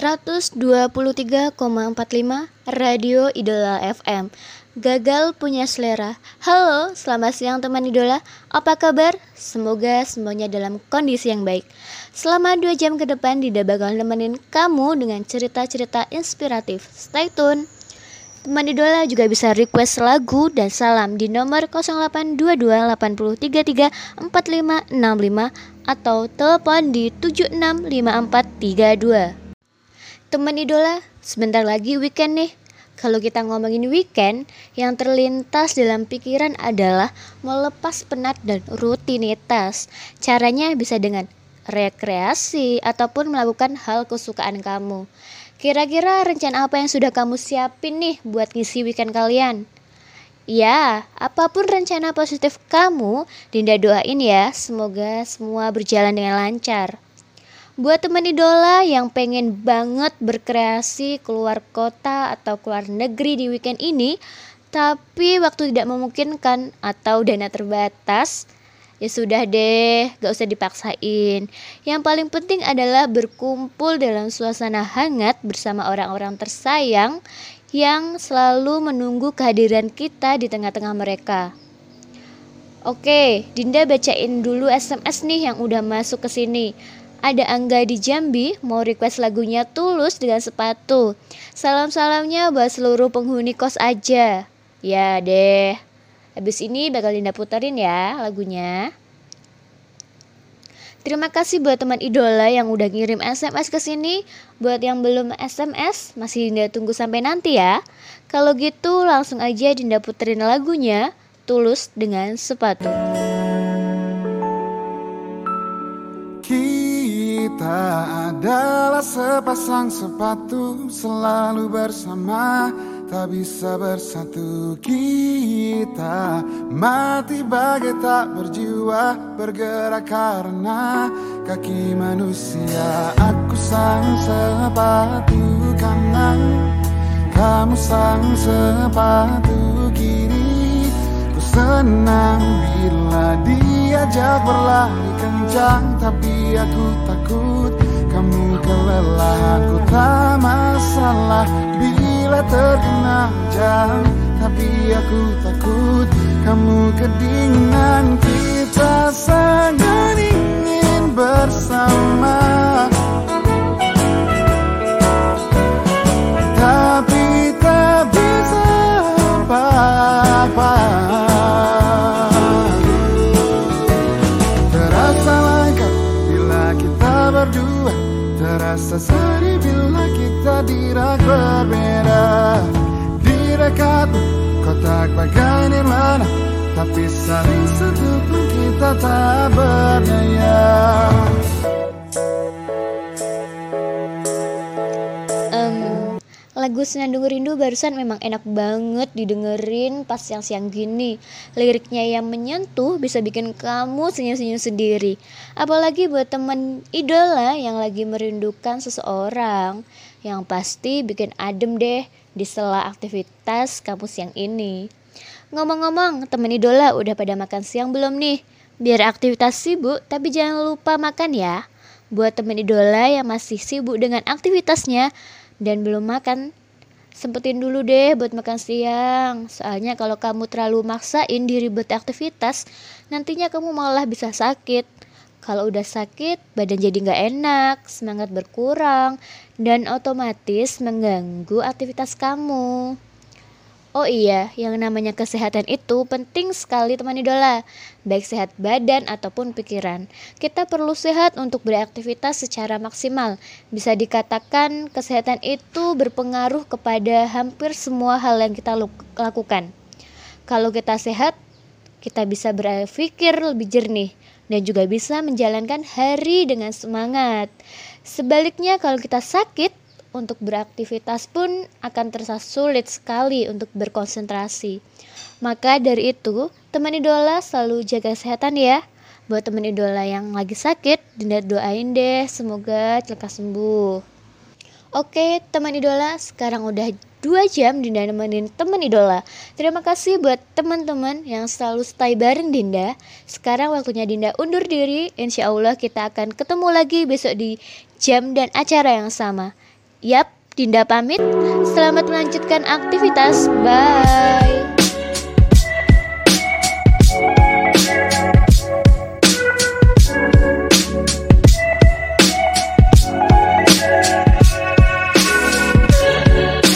123,45 Radio Idola FM Gagal punya selera. Halo, selamat siang teman idola. Apa kabar? Semoga semuanya dalam kondisi yang baik. Selama 2 jam ke depan Dida bakal nemenin kamu dengan cerita-cerita inspiratif. Stay tune. Teman idola juga bisa request lagu dan salam di nomor 0822 atau telepon di 765432. Teman idola, sebentar lagi weekend nih. Kalau kita ngomongin weekend, yang terlintas dalam pikiran adalah melepas penat dan rutinitas. Caranya bisa dengan rekreasi ataupun melakukan hal kesukaan kamu. Kira-kira rencana apa yang sudah kamu siapin nih buat ngisi weekend kalian? Ya, apa pun rencana positif kamu, Dinda doain ya, semoga semua berjalan dengan lancar. Buat teman idola yang pengen banget berkreasi keluar kota atau keluar negeri di weekend ini, tapi waktu tidak memungkinkan atau dana terbatas, Ya sudah deh, gak usah dipaksain. Yang paling penting adalah berkumpul dalam suasana hangat bersama orang-orang tersayang yang selalu menunggu kehadiran kita di tengah-tengah mereka. Oke, Dinda bacain dulu SMS nih yang udah masuk ke sini. Ada Angga di Jambi mau request lagunya Tulus dengan sepatu. Salam-salamnya buat seluruh penghuni kos aja. Ya deh. Habis ini bakal Dinda puterin ya lagunya. Terima kasih buat teman idola yang udah ngirim SMS ke sini. Buat yang belum SMS, masih Dinda tunggu sampai nanti ya. Kalau gitu langsung aja Dinda puterin lagunya Tulus dengan sepatu. Kita adalah sepasang sepatu selalu bersama tak bisa bersatu. Kita mati bagai tak berjiwa bergerak karena kaki manusia. Aku sang sepatu kanan kamu sang sepatu kiri. Ku senang bila diajak berlari kencang tapi aku takut. Kamu kelelahan ku tak masalah. Bila terkena jam Tapi aku takut. Kamu kedinginan Kita sangat berdua Terasa sedih bila kita dirak berbeda. Di dekatmu kotak bagai nirwana Tapi saling sentuh pun kita tak berdaya Lagu Senandung Rindu barusan memang enak banget didengerin pas siang-siang gini. Liriknya yang menyentuh bisa bikin kamu senyum-senyum sendiri. Apalagi buat temen idola yang lagi merindukan seseorang. Yang pasti bikin adem deh di sela aktivitas kamu siang ini. Ngomong-ngomong, temen idola udah pada makan siang belum nih? Biar aktivitas sibuk, tapi jangan lupa makan ya. Buat temen idola yang masih sibuk dengan aktivitasnya, dan belum makan, sempetin dulu deh buat makan siang. Soalnya kalau kamu terlalu maksain diri buat aktivitas, nantinya kamu malah bisa sakit. Kalau udah sakit, badan jadi nggak enak, semangat berkurang, dan otomatis mengganggu aktivitas kamu. Oh iya, yang namanya kesehatan itu penting sekali teman idola, baik sehat badan ataupun pikiran. Kita perlu sehat untuk beraktivitas secara maksimal. Bisa dikatakan kesehatan itu berpengaruh kepada hampir semua hal yang kita lakukan. Kalau kita sehat, kita bisa berpikir lebih jernih dan juga bisa menjalankan hari dengan semangat. Sebaliknya kalau kita sakit, untuk beraktivitas pun akan terasa sulit sekali untuk berkonsentrasi. Maka dari itu, teman idola selalu jaga kesehatan ya. Buat teman idola yang lagi sakit, Dinda doain deh semoga lekas sembuh. Oke, teman idola, sekarang udah 2 jam Dinda nemenin teman idola. Terima kasih buat teman-teman yang selalu stay bareng Dinda. Sekarang waktunya Dinda undur diri. Insya Allah kita akan ketemu lagi besok di jam dan acara yang sama. Yap, Dinda pamit. Selamat melanjutkan aktivitas. Bye.